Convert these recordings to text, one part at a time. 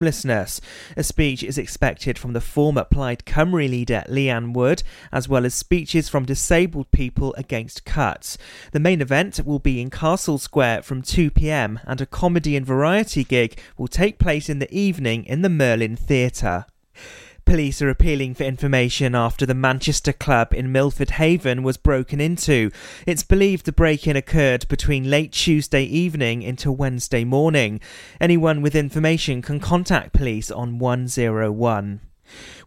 homelessness. A speech is expected from the former Plaid Cymru leader Leanne Wood, as well as speeches from disabled people against cuts. The main event will be in Castle Square from 2 pm, and a comedy and variety gig will take place in the evening in the Merlin Theatre. Police are appealing for information after the Manchester club in Milford Haven was broken into. It's believed the break in occurred between late Tuesday evening into Wednesday morning. Anyone with information can contact police on 101.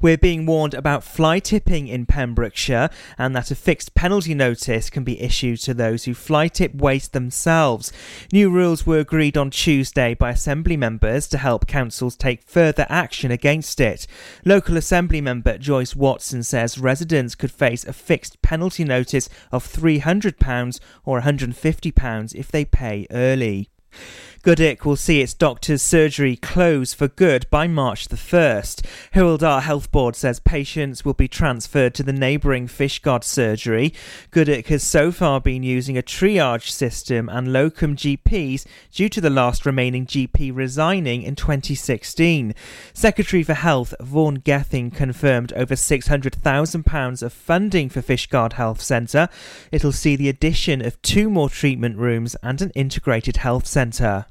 We're being warned about fly tipping in Pembrokeshire and that a fixed penalty notice can be issued to those who fly tip waste themselves. New rules were agreed on Tuesday by Assembly members to help councils take further action against it. Local Assembly member Joyce Watson says residents could face a fixed penalty notice of £300 or £150 if they pay early. Goodwick will see its doctor's surgery close for good by March the 1st. Hywel Dda Health Board says patients will be transferred to the neighbouring Fishguard surgery. Goodwick has so far been using a triage system and locum GPs due to the last remaining GP resigning in 2016. Secretary for Health Vaughan Gething confirmed over £600,000 of funding for Fishguard Health Centre. It'll see the addition of two more treatment rooms and an integrated health centre.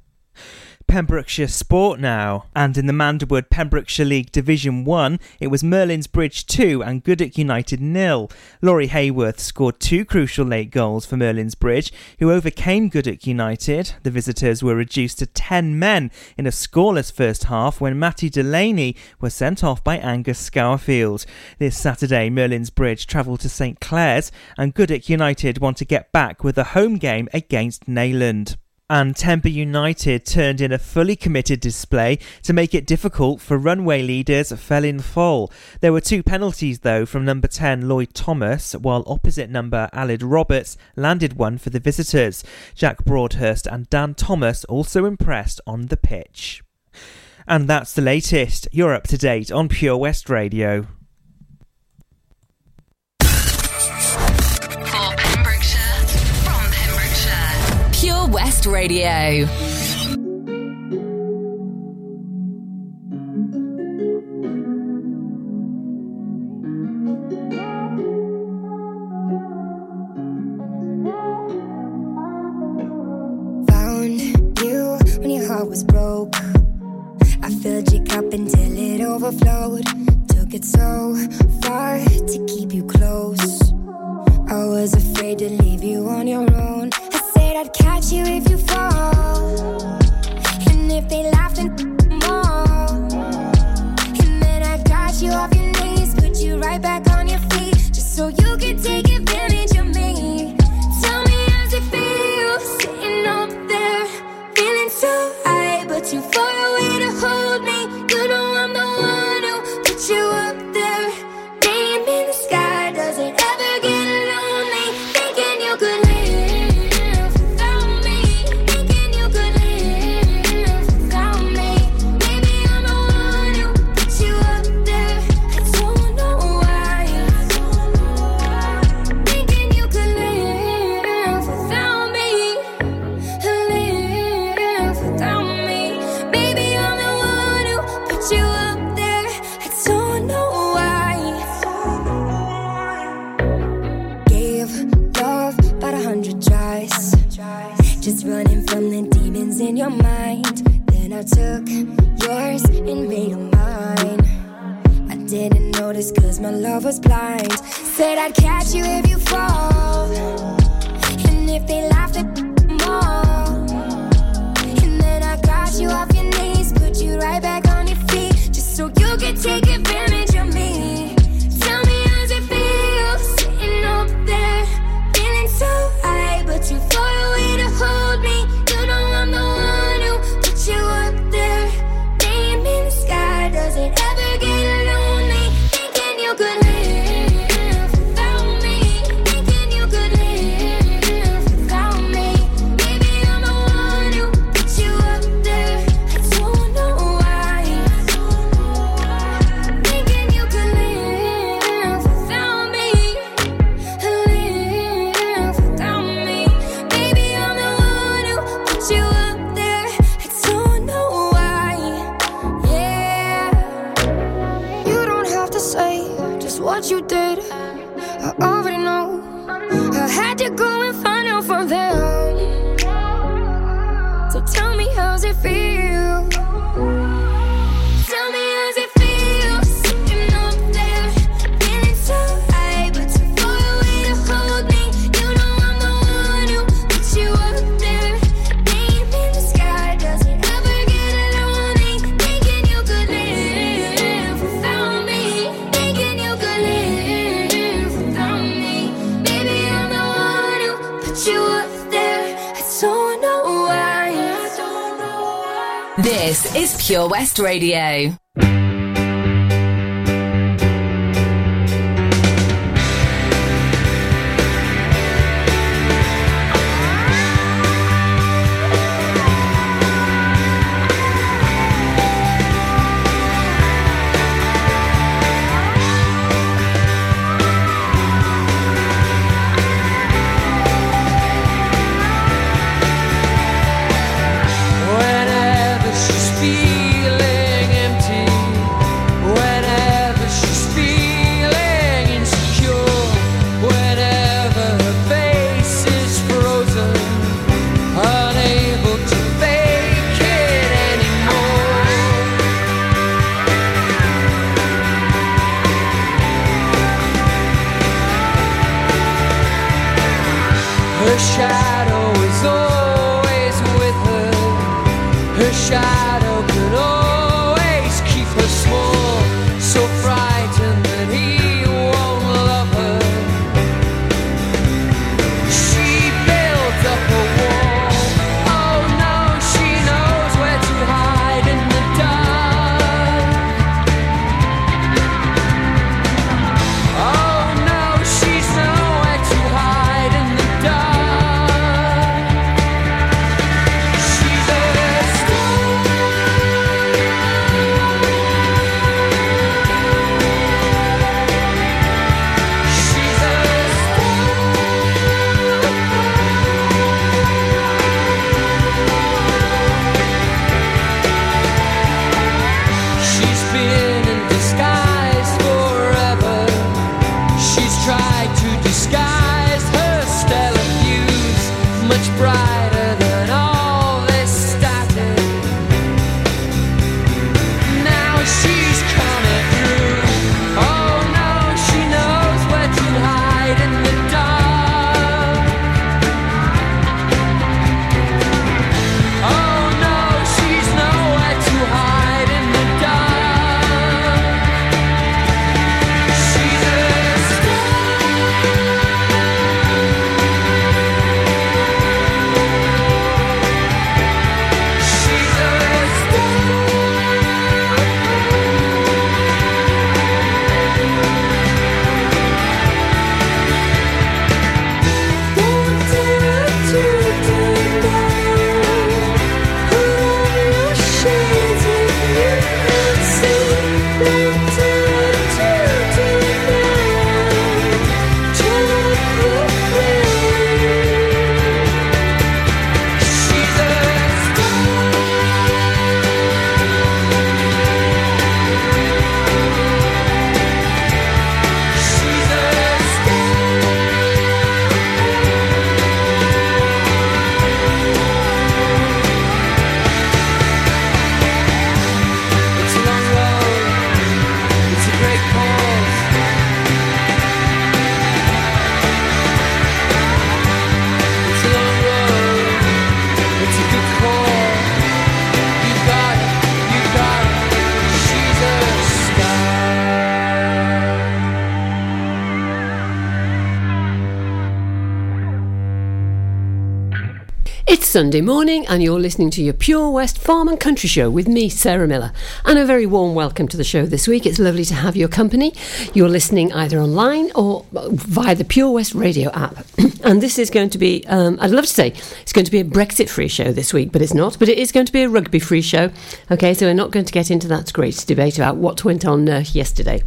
Pembrokeshire Sport now. And in the Manderwood Pembrokeshire League Division 1, it was Merlin's Bridge 2 and Goodwick United nil. Laurie Hayworth scored two crucial late goals for Merlin's Bridge, who overcame Goodwick United. The visitors were reduced to 10 men in a scoreless first half when Matty Delaney was sent off by Angus Scourfield. This Saturday, Merlin's Bridge travelled to St Clears and Goodwick United want to get back with a home game against Neyland and Tenby United turned in a fully committed display to make it difficult for runway leaders Felinfoel. There were two penalties though from number 10 Lloyd Thomas, while opposite number Aled Roberts landed one for the visitors. Jack Broadhurst and Dan Thomas also impressed on the pitch. And that's the latest. You're up to date on Pure West Radio. So far to keep you close. I was afraid to leave you on your own. I'd catch you if you fall. And if they laughed and from the demons in your mind. Then I took yours and made them mine. I didn't notice cause my love was blind. Said I'd catch you if you fall. And if they laughed at more. And then I got you off your you there. I don't know why. I don't know why. This is Pure West Radio. It's Sunday morning, and you're listening to your Pure West Farm and Country Show with me, Sarah Miller. And a very warm welcome to the show this week. It's lovely to have your company. You're listening either online or via the Pure West radio app. and this is going to be, um, I'd love to say, it's going to be a Brexit free show this week, but it's not. But it is going to be a rugby free show. Okay, so we're not going to get into that great debate about what went on uh, yesterday.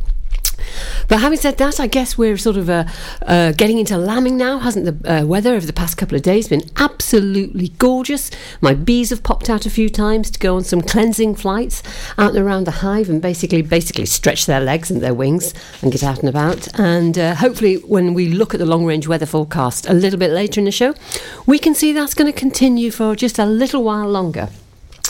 But having said that, I guess we're sort of uh, uh, getting into lambing now, hasn't the uh, weather over the past couple of days been absolutely gorgeous? My bees have popped out a few times to go on some cleansing flights out and around the hive and basically basically stretch their legs and their wings and get out and about. And uh, hopefully, when we look at the long range weather forecast a little bit later in the show, we can see that's going to continue for just a little while longer.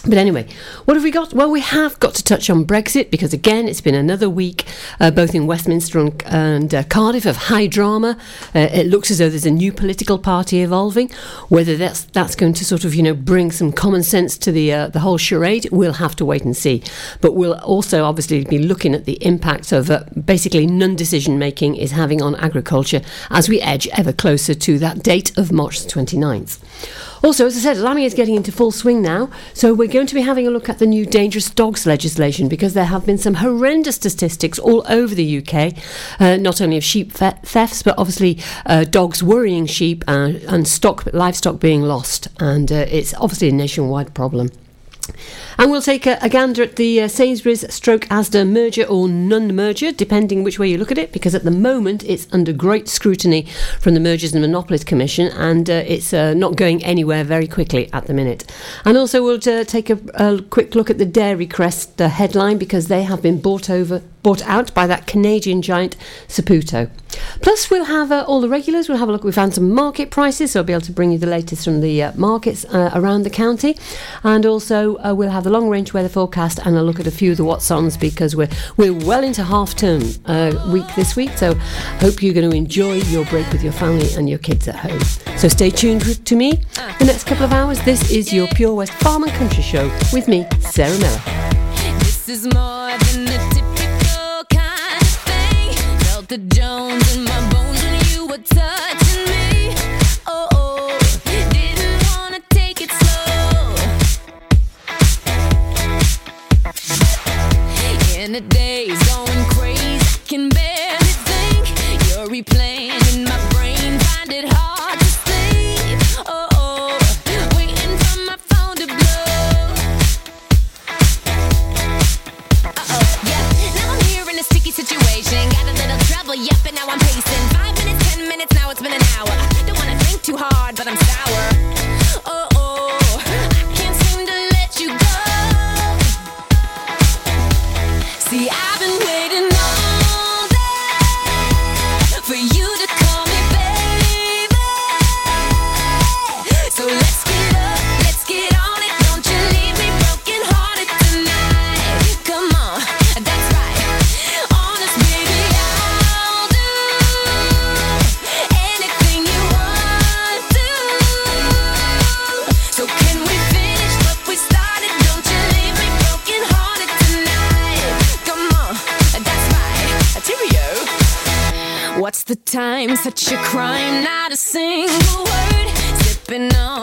But anyway, what have we got? Well, we have got to touch on Brexit because, again, it's been another week, uh, both in Westminster and, and uh, Cardiff, of high drama. Uh, it looks as though there's a new political party evolving. Whether that's that's going to sort of, you know, bring some common sense to the uh, the whole charade, we'll have to wait and see. But we'll also obviously be looking at the impact of uh, basically non-decision making is having on agriculture as we edge ever closer to that date of March the 29th. Also, as I said, lambing is getting into full swing now, so we're going to be having a look at the new dangerous dogs legislation because there have been some horrendous statistics all over the UK, uh, not only of sheep thefts, but obviously uh, dogs worrying sheep and, and stock livestock being lost, and uh, it's obviously a nationwide problem. And we'll take a, a gander at the uh, Sainsbury's stroke Asda merger or non merger, depending which way you look at it, because at the moment it's under great scrutiny from the Mergers and Monopolies Commission and uh, it's uh, not going anywhere very quickly at the minute. And also, we'll uh, take a, a, quick look at the Dairy Crest headline because they have been bought over bought out by that Canadian giant Saputo. Plus, we'll have uh, all the regulars. We'll have a look. We found some market prices, so I'll be able to bring you the latest from the uh, markets uh, around the county, and also uh, we'll have the long-range weather forecast and a look at a few of the what's-ons because we're we're well into half-term uh, week this week. So, hope you're going to enjoy your break with your family and your kids at home. So, stay tuned to me the next couple of hours. This is your Pure West Farm and Country Show with me, Sarah Miller. This is more than the Jones in my bones when you were touching me. Oh, oh. didn't wanna take it slow. In the days the time? Such a crime, not a single word. Sipping on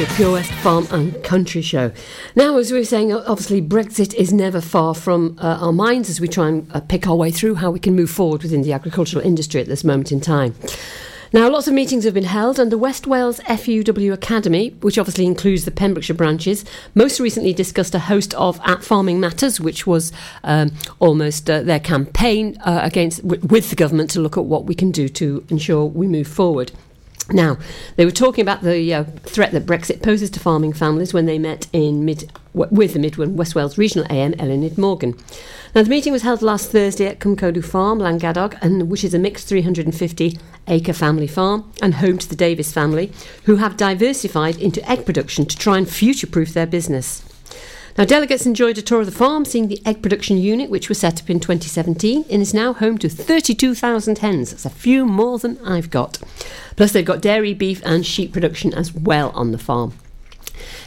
To Pure West Farm and Country Show. Now, as we were saying, obviously Brexit is never far from uh, our minds as we try and uh, pick our way through how we can move forward within the agricultural industry at this moment in time. Now, lots of meetings have been held, and the West Wales FUW Academy, which obviously includes the Pembrokeshire branches, most recently discussed a host of At Farming Matters, which was um, almost uh, their campaign uh, against w- with the government to look at what we can do to ensure we move forward. Now, they were talking about the uh, threat that Brexit poses to farming families when they met in mid w- with the Mid and West Wales Regional AM, Eluned Morgan. Now, the meeting was held last Thursday at Cumcodu Farm, Llangadog, and which is a mixed 350 acre family farm and home to the Davis family, who have diversified into egg production to try and future proof their business. Now, delegates enjoyed a tour of the farm, seeing the egg production unit, which was set up in 2017 and is now home to 32,000 hens. That's a few more than I've got. Plus, they've got dairy, beef, and sheep production as well on the farm.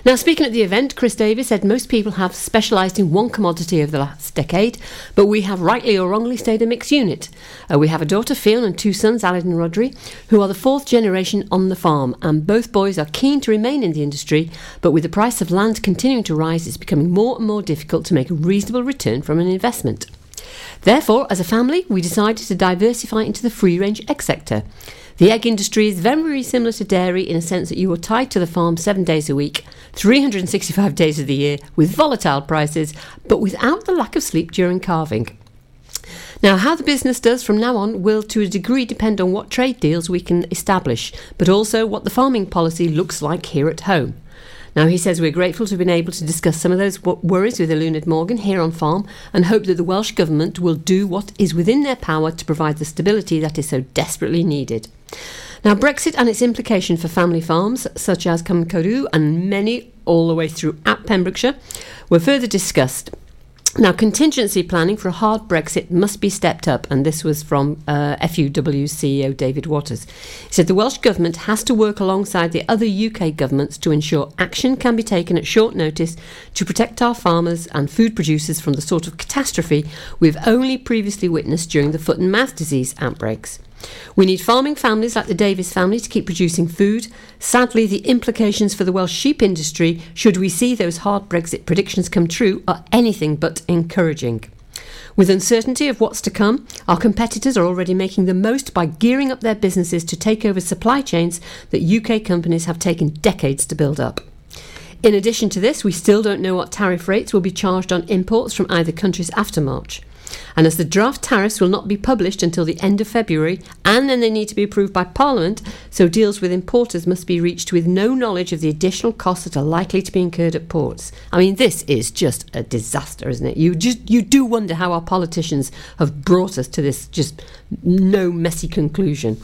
Now, speaking at the event, Chris Davis said most people have specialised in one commodity over the last decade, but we have rightly or wrongly stayed a mixed unit. Uh, we have a daughter, Ffion, and two sons, Aled and Rhodri, who are the fourth generation on the farm, and both boys are keen to remain in the industry, but with the price of land continuing to rise, it's becoming more and more difficult to make a reasonable return from an investment. Therefore, as a family, we decided to diversify into the free range egg sector. The egg industry is very similar to dairy in a sense that you are tied to the farm seven days a week, 365 days of the year, with volatile prices, but without the lack of sleep during calving. Now, how the business does from now on will to a degree depend on what trade deals we can establish, but also what the farming policy looks like here at home. Now, he says we're grateful to have been able to discuss some of those wo- worries with Eluned Morgan here on farm and hope that the Welsh Government will do what is within their power to provide the stability that is so desperately needed. Now, Brexit and its implication for family farms such as Cymcaru and many all the way through at Pembrokeshire were further discussed. Now, contingency planning for a hard Brexit must be stepped up, and this was from uh, FUW CEO David Waters. He said the Welsh Government has to work alongside the other UK governments to ensure action can be taken at short notice to protect our farmers and food producers from the sort of catastrophe we've only previously witnessed during the foot and mouth disease outbreaks. We need farming families like the Davis family to keep producing food. Sadly, the implications for the Welsh sheep industry, should we see those hard Brexit predictions come true, are anything but encouraging. With uncertainty of what's to come, our competitors are already making the most by gearing up their businesses to take over supply chains that UK companies have taken decades to build up. In addition to this, we still don't know what tariff rates will be charged on imports from either countries after March. And as the draft tariffs will not be published until the end of February, and then they need to be approved by Parliament, so deals with importers must be reached with no knowledge of the additional costs that are likely to be incurred at ports. I mean, this is just a disaster, isn't it? You just you do wonder how our politicians have brought us to this just no messy conclusion.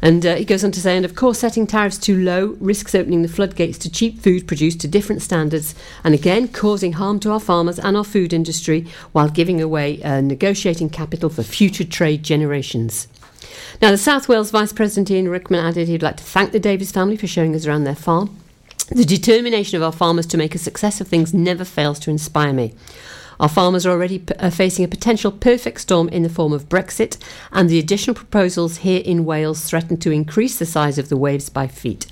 And uh, he goes on to say, and of course, setting tariffs too low risks opening the floodgates to cheap food produced to different standards, and again causing harm to our farmers and our food industry while giving away uh, negotiating capital for future trade generations. Now, the South Wales Vice President Ian Rickman added he'd like to thank the Davis family for showing us around their farm. The determination of our farmers to make a success of things never fails to inspire me. Our farmers are already p- uh, facing a potential perfect storm in the form of Brexit, and the additional proposals here in Wales threaten to increase the size of the waves by feet.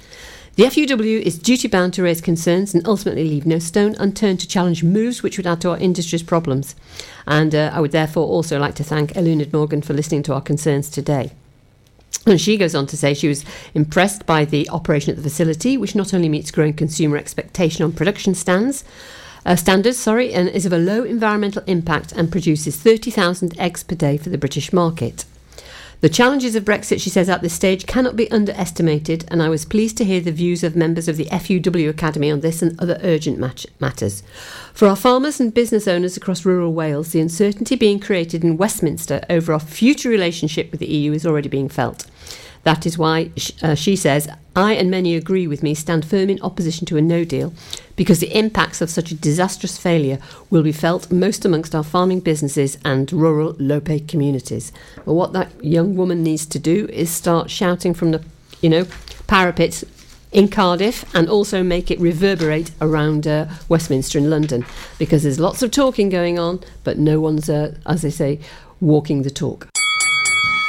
The FUW is duty bound to raise concerns and ultimately leave no stone unturned to challenge moves which would add to our industry's problems. And uh, I would therefore also like to thank Eluned Morgan for listening to our concerns today. And she goes on to say she was impressed by the operation at the facility, which not only meets growing consumer expectation on production stands, uh, standards, sorry, and is of a low environmental impact and produces 30,000 eggs per day for the British market. The challenges of Brexit, she says, at this stage cannot be underestimated, and I was pleased to hear the views of members of the FUW Academy on this and other urgent mat- matters. For our farmers and business owners across rural Wales, the uncertainty being created in Westminster over our future relationship with the EU is already being felt. That is why, uh, she says, I and many agree with me stand firm in opposition to a no deal because the impacts of such a disastrous failure will be felt most amongst our farming businesses and rural low paid communities. But what that young woman needs to do is start shouting from the, you know, parapets in Cardiff and also make it reverberate around uh, Westminster in London because there's lots of talking going on, but no one's, uh, as they say, walking the talk.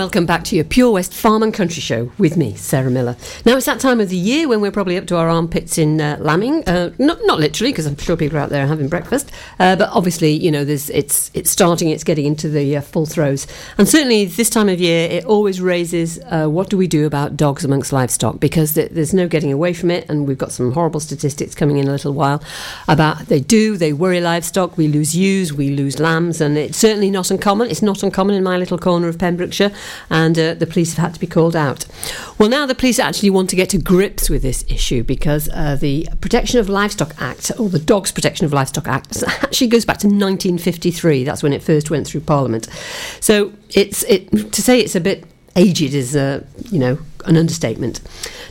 welcome back to your Pure West Farm and Country Show with me, Sarah Miller. Now it's that time of the year when we're probably up to our armpits in uh, lambing. Uh, not not literally, because I'm sure people are out there having breakfast. Uh, but obviously, you know, there's it's it's starting. It's getting into the uh, full throes, and certainly this time of year, it always raises. Uh, what do we do about dogs amongst livestock? Because th- there's no getting away from it, and we've got some horrible statistics coming in a little while about they do they worry livestock. We lose ewes, we lose lambs, and it's certainly not uncommon. It's not uncommon in my little corner of Pembrokeshire, and uh, the police have had to be called out. Well, now the police actually you want to get to grips with this issue because uh, the Protection of Livestock Act, or the Dogs Protection of Livestock Act, actually goes back to 1953. That's when it first went through Parliament. So it's it to say it's a bit aged is a uh, you know an understatement.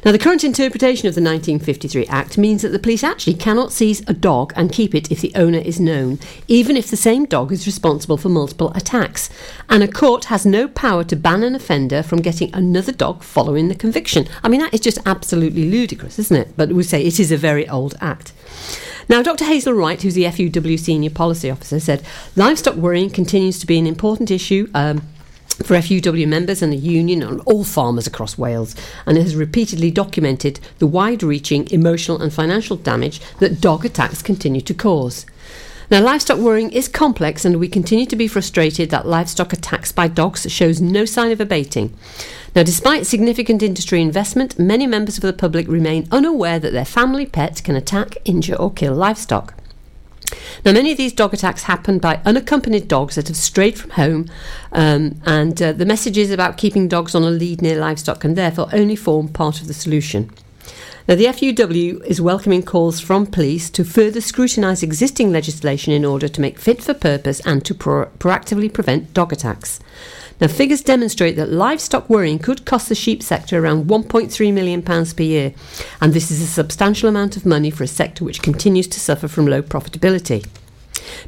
Now, the current interpretation of the 1953 Act means that the police actually cannot seize a dog and keep it if the owner is known, even if the same dog is responsible for multiple attacks. And a court has no power to ban an offender from getting another dog following the conviction. I mean, that is just absolutely ludicrous, isn't it? But we say it is a very old Act. Now, Dr. Hazel Wright, who's the FUW Senior Policy Officer, said livestock worrying continues to be an important issue. Um, for FUW members and the union and all farmers across Wales, and it has repeatedly documented the wide reaching emotional and financial damage that dog attacks continue to cause. Now, livestock worrying is complex, and we continue to be frustrated that livestock attacks by dogs shows no sign of abating. Now, despite significant industry investment, many members of the public remain unaware that their family pet can attack, injure, or kill livestock. Now, many of these dog attacks happen by unaccompanied dogs that have strayed from home, um, and uh, the messages about keeping dogs on a lead near livestock can therefore only form part of the solution. Now, the FUW is welcoming calls from police to further scrutinise existing legislation in order to make fit for purpose and to pro- proactively prevent dog attacks. Now, figures demonstrate that livestock worrying could cost the sheep sector around £1.3 million per year, and this is a substantial amount of money for a sector which continues to suffer from low profitability.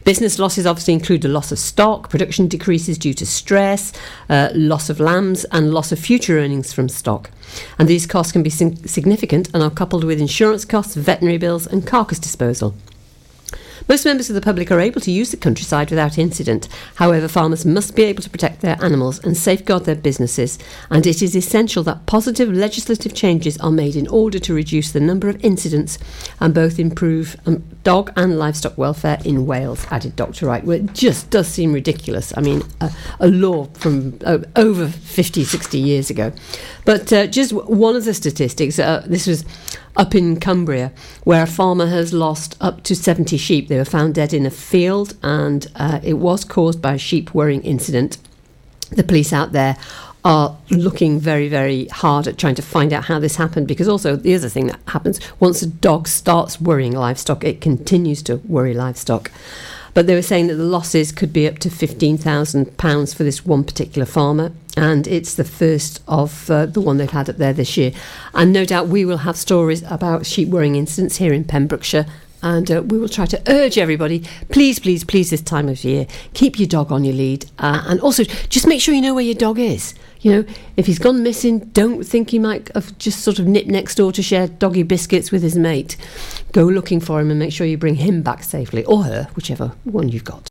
Business losses obviously include the loss of stock, production decreases due to stress, uh, loss of lambs, and loss of future earnings from stock. And these costs can be significant and are coupled with insurance costs, veterinary bills, and carcass disposal. Most members of the public are able to use the countryside without incident. However, farmers must be able to protect their animals and safeguard their businesses, and it is essential that positive legislative changes are made in order to reduce the number of incidents and both improve um, dog and livestock welfare in Wales, added Dr. Wright. Well, it just does seem ridiculous. I mean, a, a law from uh, over 50, 60 years ago. But uh, just one of the statistics, uh, this was up in Cumbria, where a farmer has lost up to 70 sheep. They were found dead in a field, and uh, it was caused by a sheep worrying incident. The police out there are looking very, very hard at trying to find out how this happened because also the other thing that happens once a dog starts worrying livestock, it continues to worry livestock. But they were saying that the losses could be up to £15,000 for this one particular farmer, and it's the first of uh, the one they've had up there this year. And no doubt we will have stories about sheep worrying incidents here in Pembrokeshire. And uh, we will try to urge everybody, please, please, please, this time of year, keep your dog on your lead. Uh, and also, just make sure you know where your dog is. You know, if he's gone missing, don't think he might have just sort of nipped next door to share doggy biscuits with his mate. Go looking for him and make sure you bring him back safely, or her, whichever one you've got.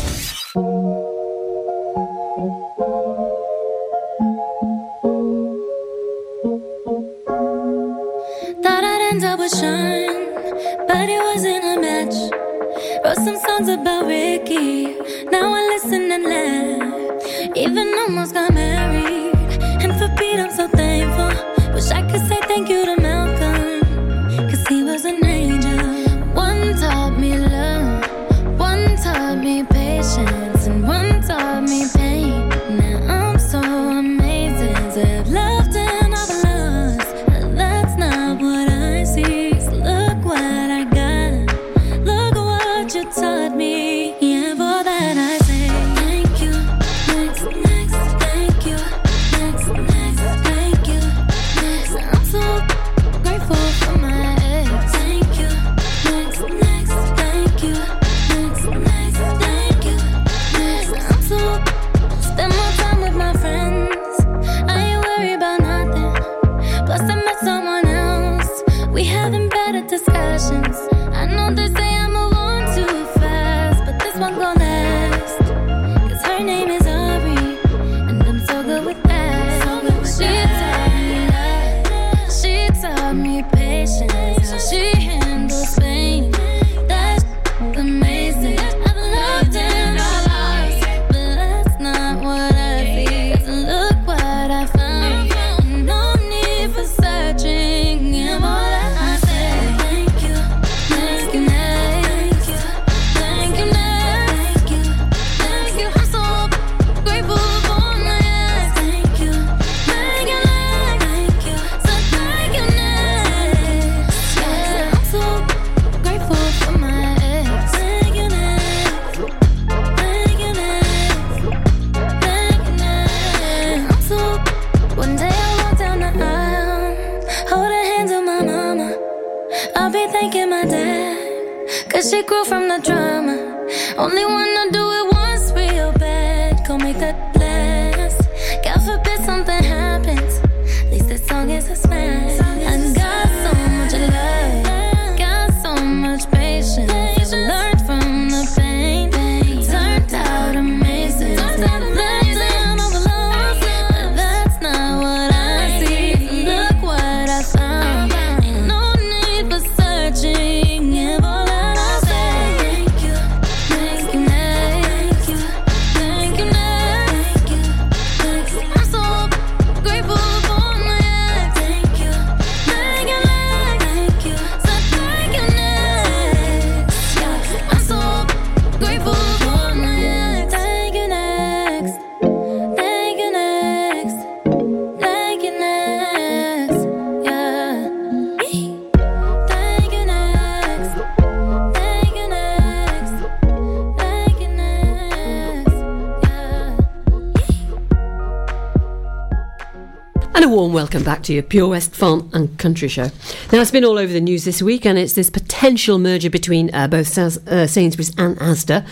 Welcome back to your Pure West Farm and Country Show. Now, it's been all over the news this week, and it's this potential merger between uh, both uh, Sainsbury's and Asda,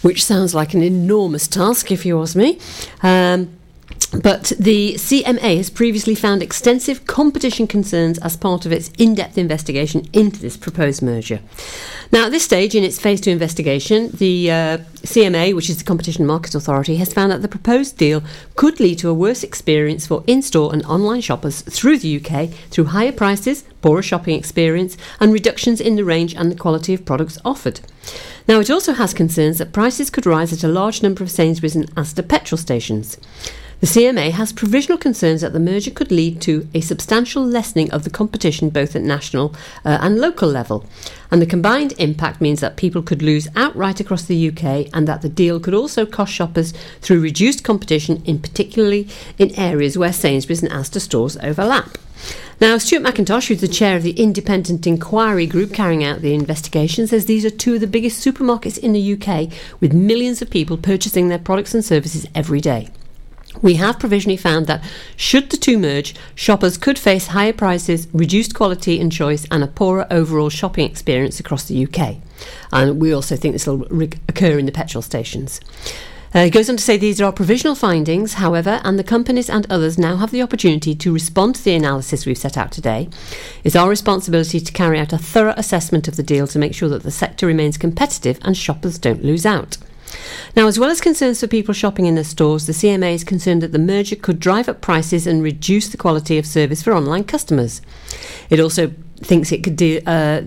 which sounds like an enormous task, if you ask me. Um, but the CMA has previously found extensive competition concerns as part of its in depth investigation into this proposed merger. Now, at this stage in its phase two investigation, the uh, CMA, which is the Competition Market Authority, has found that the proposed deal could lead to a worse experience for in store and online shoppers through the UK through higher prices, poorer shopping experience, and reductions in the range and the quality of products offered. Now, it also has concerns that prices could rise at a large number of Sainsbury's and Asda petrol stations. The CMA has provisional concerns that the merger could lead to a substantial lessening of the competition both at national uh, and local level. And the combined impact means that people could lose outright across the UK and that the deal could also cost shoppers through reduced competition, in particularly in areas where Sainsbury's and Asda stores overlap. Now, Stuart McIntosh, who's the chair of the independent inquiry group carrying out the investigation, says these are two of the biggest supermarkets in the UK with millions of people purchasing their products and services every day. We have provisionally found that should the two merge, shoppers could face higher prices, reduced quality and choice, and a poorer overall shopping experience across the UK. And we also think this will re- occur in the petrol stations. Uh, it goes on to say these are our provisional findings, however, and the companies and others now have the opportunity to respond to the analysis we've set out today. It's our responsibility to carry out a thorough assessment of the deal to make sure that the sector remains competitive and shoppers don't lose out. Now, as well as concerns for people shopping in the stores, the CMA is concerned that the merger could drive up prices and reduce the quality of service for online customers. It also thinks it could do. Uh,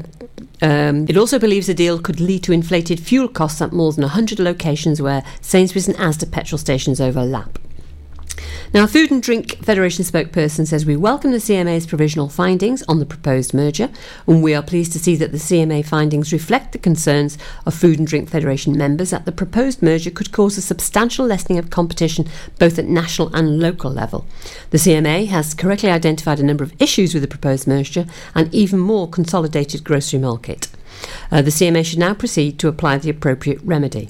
um, it also believes the deal could lead to inflated fuel costs at more than 100 locations where Sainsbury's and Asda petrol stations overlap. Now, Food and Drink Federation spokesperson says we welcome the CMA's provisional findings on the proposed merger, and we are pleased to see that the CMA findings reflect the concerns of Food and Drink Federation members that the proposed merger could cause a substantial lessening of competition both at national and local level. The CMA has correctly identified a number of issues with the proposed merger and even more consolidated grocery market. Uh, the CMA should now proceed to apply the appropriate remedy.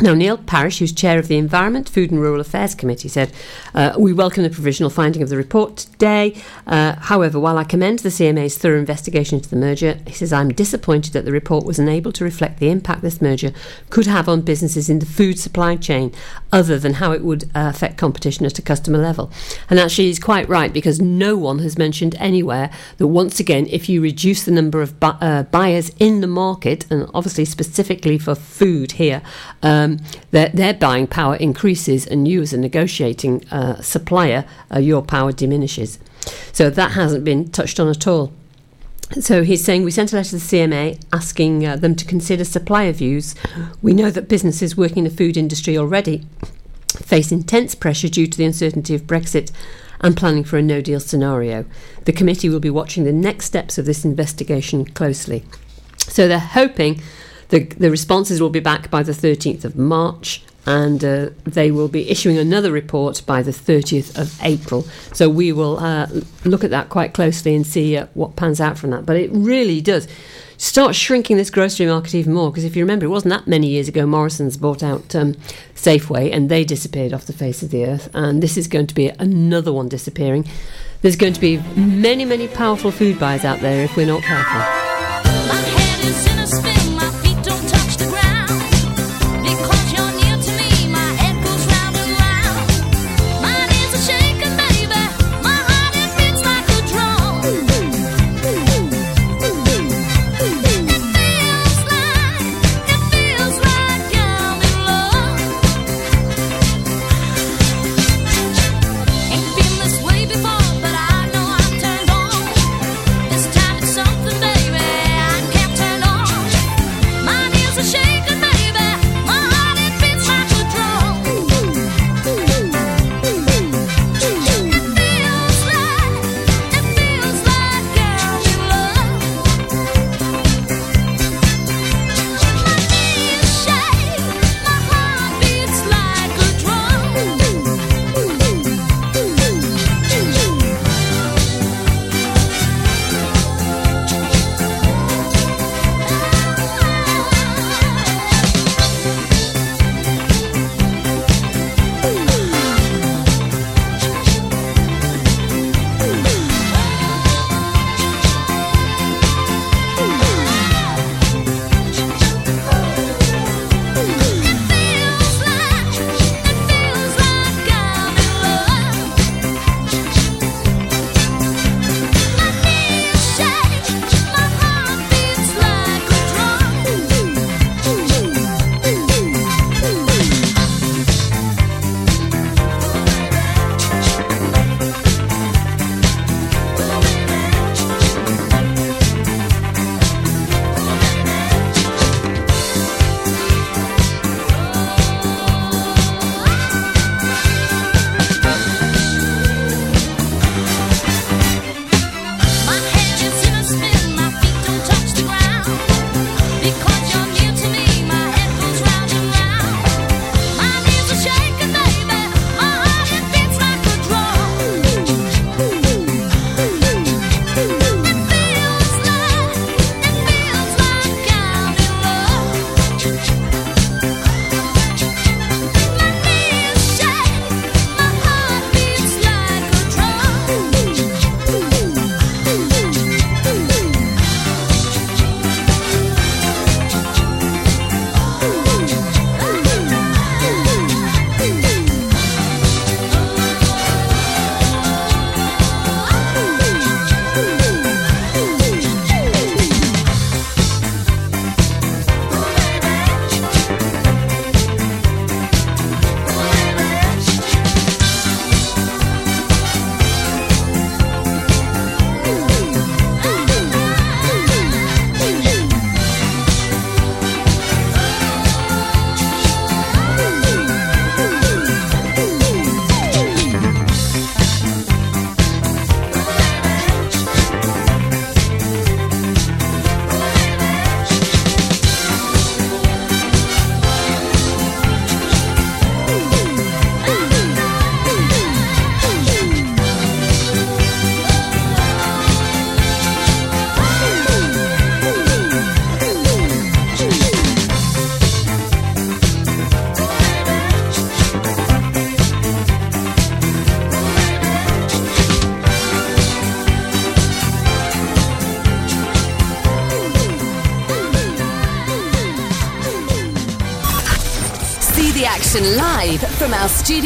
Now, Neil Parish, who's chair of the Environment, Food and Rural Affairs Committee, said, uh, We welcome the provisional finding of the report today. Uh, however, while I commend the CMA's thorough investigation into the merger, he says, I'm disappointed that the report was unable to reflect the impact this merger could have on businesses in the food supply chain, other than how it would uh, affect competition at a customer level. And actually, he's quite right because no one has mentioned anywhere that once again, if you reduce the number of bu- uh, buyers in the market, and obviously specifically for food here, um, their, their buying power increases, and you, as a negotiating uh, supplier, uh, your power diminishes. So that hasn't been touched on at all. So he's saying we sent a letter to the CMA asking uh, them to consider supplier views. We know that businesses working in the food industry already face intense pressure due to the uncertainty of Brexit and planning for a no deal scenario. The committee will be watching the next steps of this investigation closely. So they're hoping the, the responses will be back by the 13th of March and uh, they will be issuing another report by the 30th of April. So we will uh, look at that quite closely and see uh, what pans out from that. But it really does start shrinking this grocery market even more because if you remember, it wasn't that many years ago Morrison's bought out um, Safeway and they disappeared off the face of the earth. And this is going to be another one disappearing. There's going to be many, many powerful food buyers out there if we're not careful.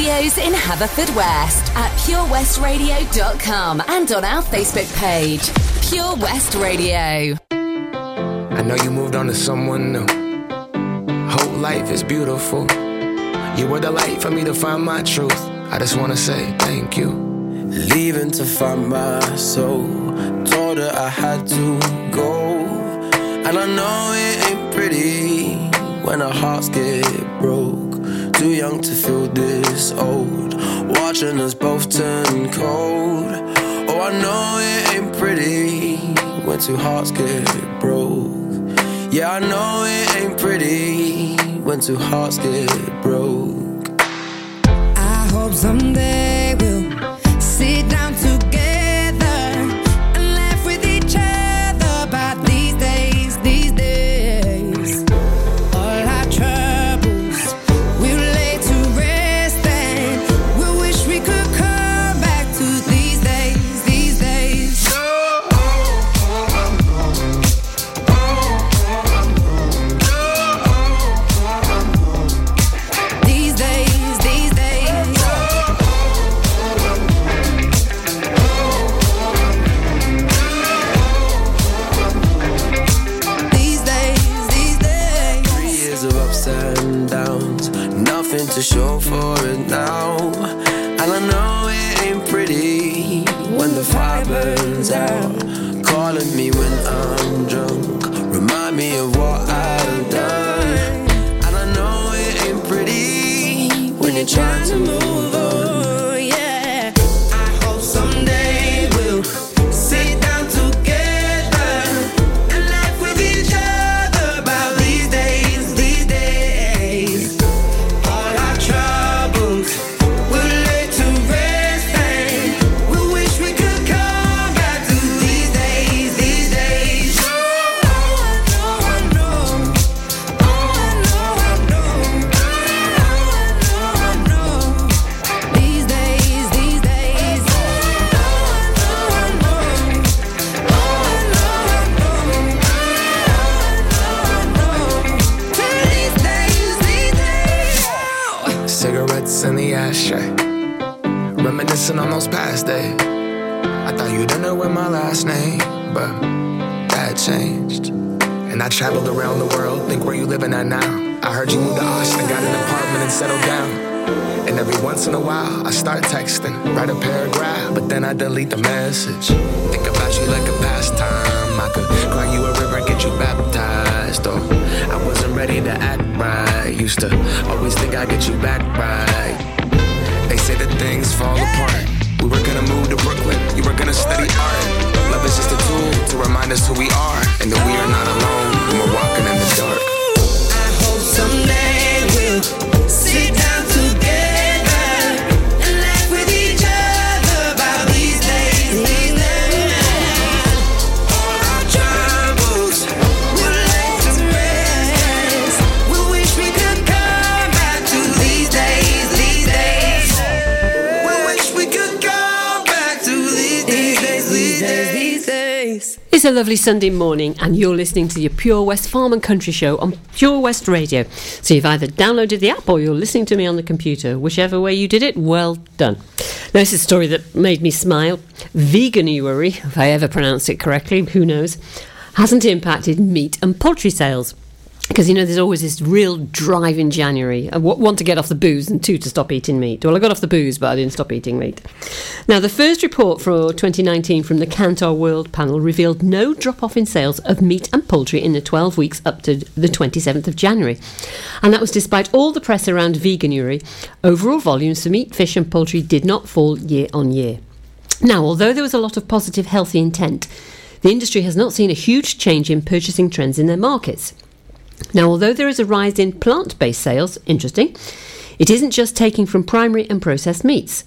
Studios in Haverfordwest at purewestradio.com and on our Facebook page, Pure West Radio. I know you moved on to someone new. Hope life is beautiful. You were the light for me to find my truth. I just wanna say thank you. Leaving to find my soul. Told her I had to go. And I know it ain't pretty when our hearts get broke. Too young to feel this old. Watching us both turn cold. Oh, I know it ain't pretty when two hearts get broke. Yeah, I know it ain't pretty when two hearts get Or I wasn't ready to act right. Used to always think I'd get you back right. They say that things fall apart. We were gonna move to Brooklyn, you were gonna study art. Love is just a tool to remind us who we are, and that we are not alone when we're walking in the dark. I hope someday It's a lovely Sunday morning, and you're listening to your Pure West Farm and Country Show on Pure West Radio. So you've either downloaded the app or you're listening to me on the computer. Whichever way you did it, well done. Now, this is a story that made me smile. Veganuary, if I ever pronounced it correctly, who knows, hasn't impacted meat and poultry sales. Because you know, there's always this real drive in January. I want to get off the booze, and two to stop eating meat. Well, I got off the booze, but I didn't stop eating meat. Now, the first report for 2019 from the Kantar World Panel revealed no drop off in sales of meat and poultry in the 12 weeks up to the 27th of January. And that was despite all the press around veganuary. Overall volumes for meat, fish, and poultry did not fall year on year. Now, although there was a lot of positive, healthy intent, the industry has not seen a huge change in purchasing trends in their markets. Now, although there is a rise in plant based sales, interesting, it isn't just taking from primary and processed meats.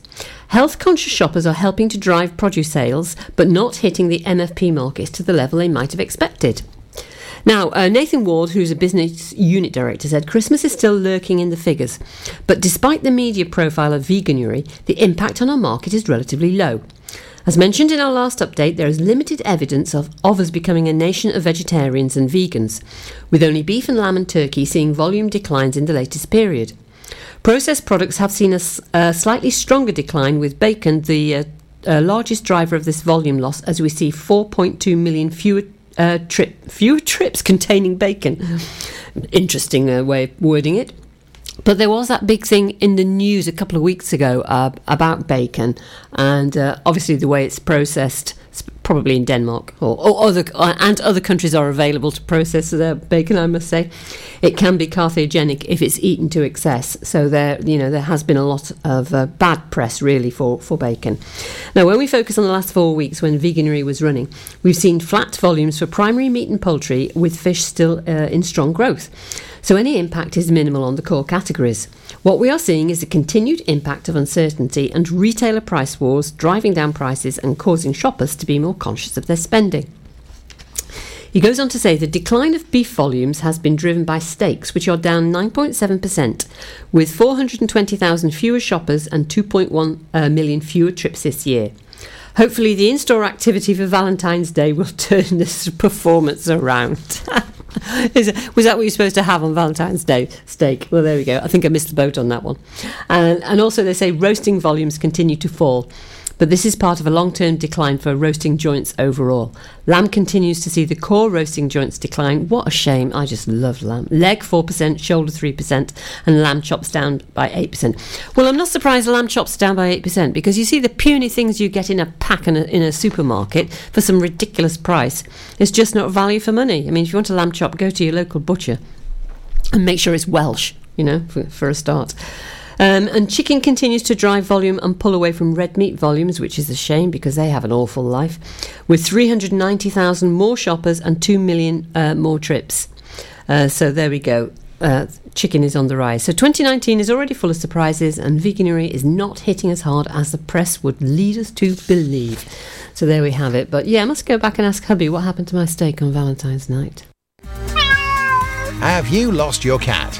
Health conscious shoppers are helping to drive produce sales, but not hitting the MFP markets to the level they might have expected. Now, uh, Nathan Ward, who's a business unit director, said Christmas is still lurking in the figures, but despite the media profile of veganuary, the impact on our market is relatively low. As mentioned in our last update, there is limited evidence of, of us becoming a nation of vegetarians and vegans, with only beef and lamb and turkey seeing volume declines in the latest period. Processed products have seen a slightly stronger decline, with bacon the uh, uh, largest driver of this volume loss, as we see 4.2 million fewer. Uh, trip, trips containing bacon. Interesting uh, way of wording it. But there was that big thing in the news a couple of weeks ago uh, about bacon, and uh, obviously the way it's processed, probably in Denmark or, or other and other countries are available to process their bacon. I must say, it can be carcinogenic if it's eaten to excess. So there, you know, there has been a lot of uh, bad press really for for bacon. Now, when we focus on the last four weeks when veganery was running, we've seen flat volumes for primary meat and poultry, with fish still uh, in strong growth. So any impact is minimal on the core categories. What we are seeing is a continued impact of uncertainty and retailer price wars driving down prices and causing shoppers to be more conscious of their spending. He goes on to say the decline of beef volumes has been driven by steaks, which are down 9.7%, with 420,000 fewer shoppers and 2.1 uh, million fewer trips this year. Hopefully, the in store activity for Valentine's Day will turn this performance around. It- was that what you're supposed to have on Valentine's Day? Steak. Well, there we go. I think I missed the boat on that one. And, and also, they say roasting volumes continue to fall. But this is part of a long term decline for roasting joints overall. Lamb continues to see the core roasting joints decline. What a shame. I just love lamb. Leg 4%, shoulder 3%, and lamb chops down by 8%. Well, I'm not surprised lamb chops down by 8% because you see the puny things you get in a pack in a, in a supermarket for some ridiculous price. It's just not value for money. I mean, if you want a lamb chop, go to your local butcher and make sure it's Welsh, you know, for, for a start. Um, and chicken continues to drive volume and pull away from red meat volumes, which is a shame because they have an awful life, with 390,000 more shoppers and 2 million uh, more trips. Uh, so there we go. Uh, chicken is on the rise. So 2019 is already full of surprises, and veganery is not hitting as hard as the press would lead us to believe. So there we have it. But yeah, I must go back and ask hubby what happened to my steak on Valentine's night. Have you lost your cat?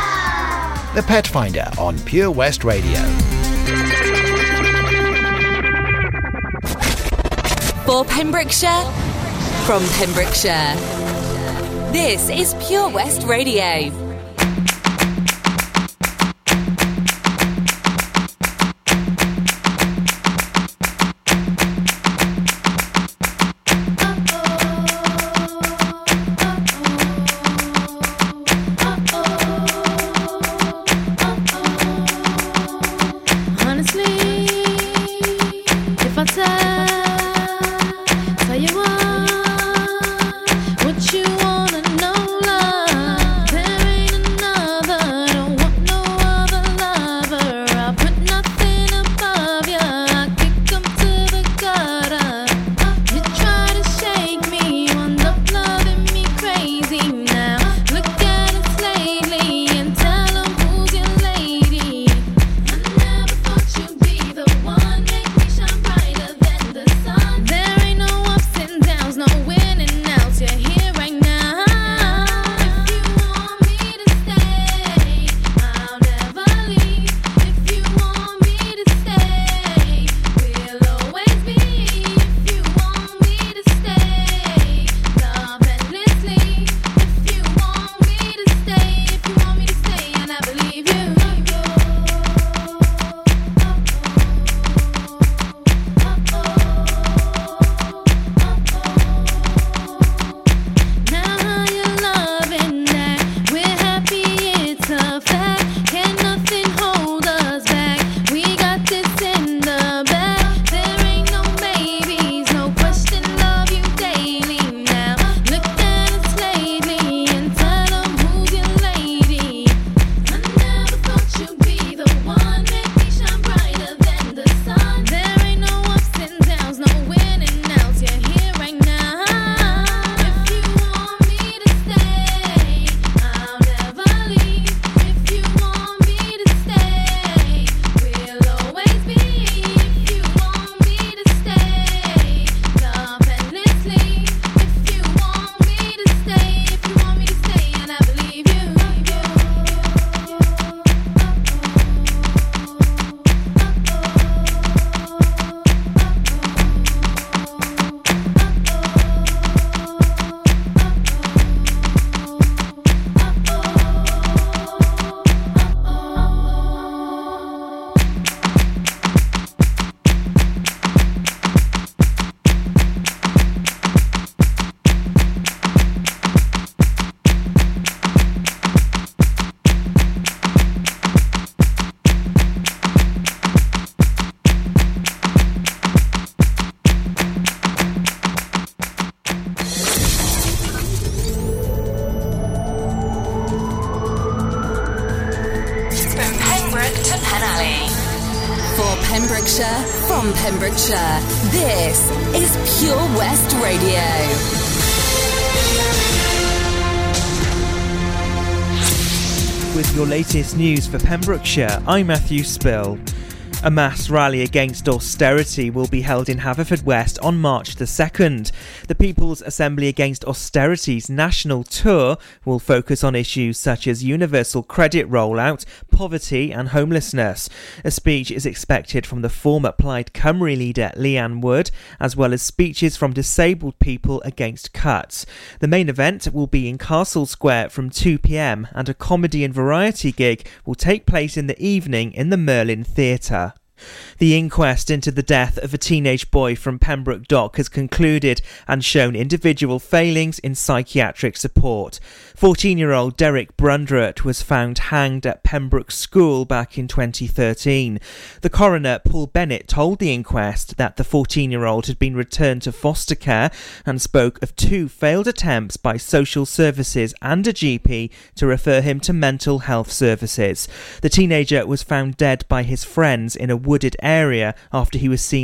The Pet Finder on Pure West Radio. For Pembrokeshire, from Pembrokeshire. This is Pure West Radio. News for Pembrokeshire, I'm Matthew Spill. A mass rally against austerity will be held in Haverfordwest on March the 2nd. The People's Assembly Against Austerity's national tour will focus on issues such as universal credit rollout, poverty, and homelessness. A speech is expected from the former Plaid Cymru leader Leanne Wood, as well as speeches from disabled people against cuts. The main event will be in Castle Square from 2 pm, and a comedy and variety gig will take place in the evening in the Merlin Theatre. The inquest into the death of a teenage boy from Pembroke Dock has concluded and shown individual failings in psychiatric support. 14 year old Derek Brundrett was found hanged at Pembroke School back in 2013. The coroner, Paul Bennett, told the inquest that the 14 year old had been returned to foster care and spoke of two failed attempts by social services and a GP to refer him to mental health services. The teenager was found dead by his friends in a wooded area after he was seen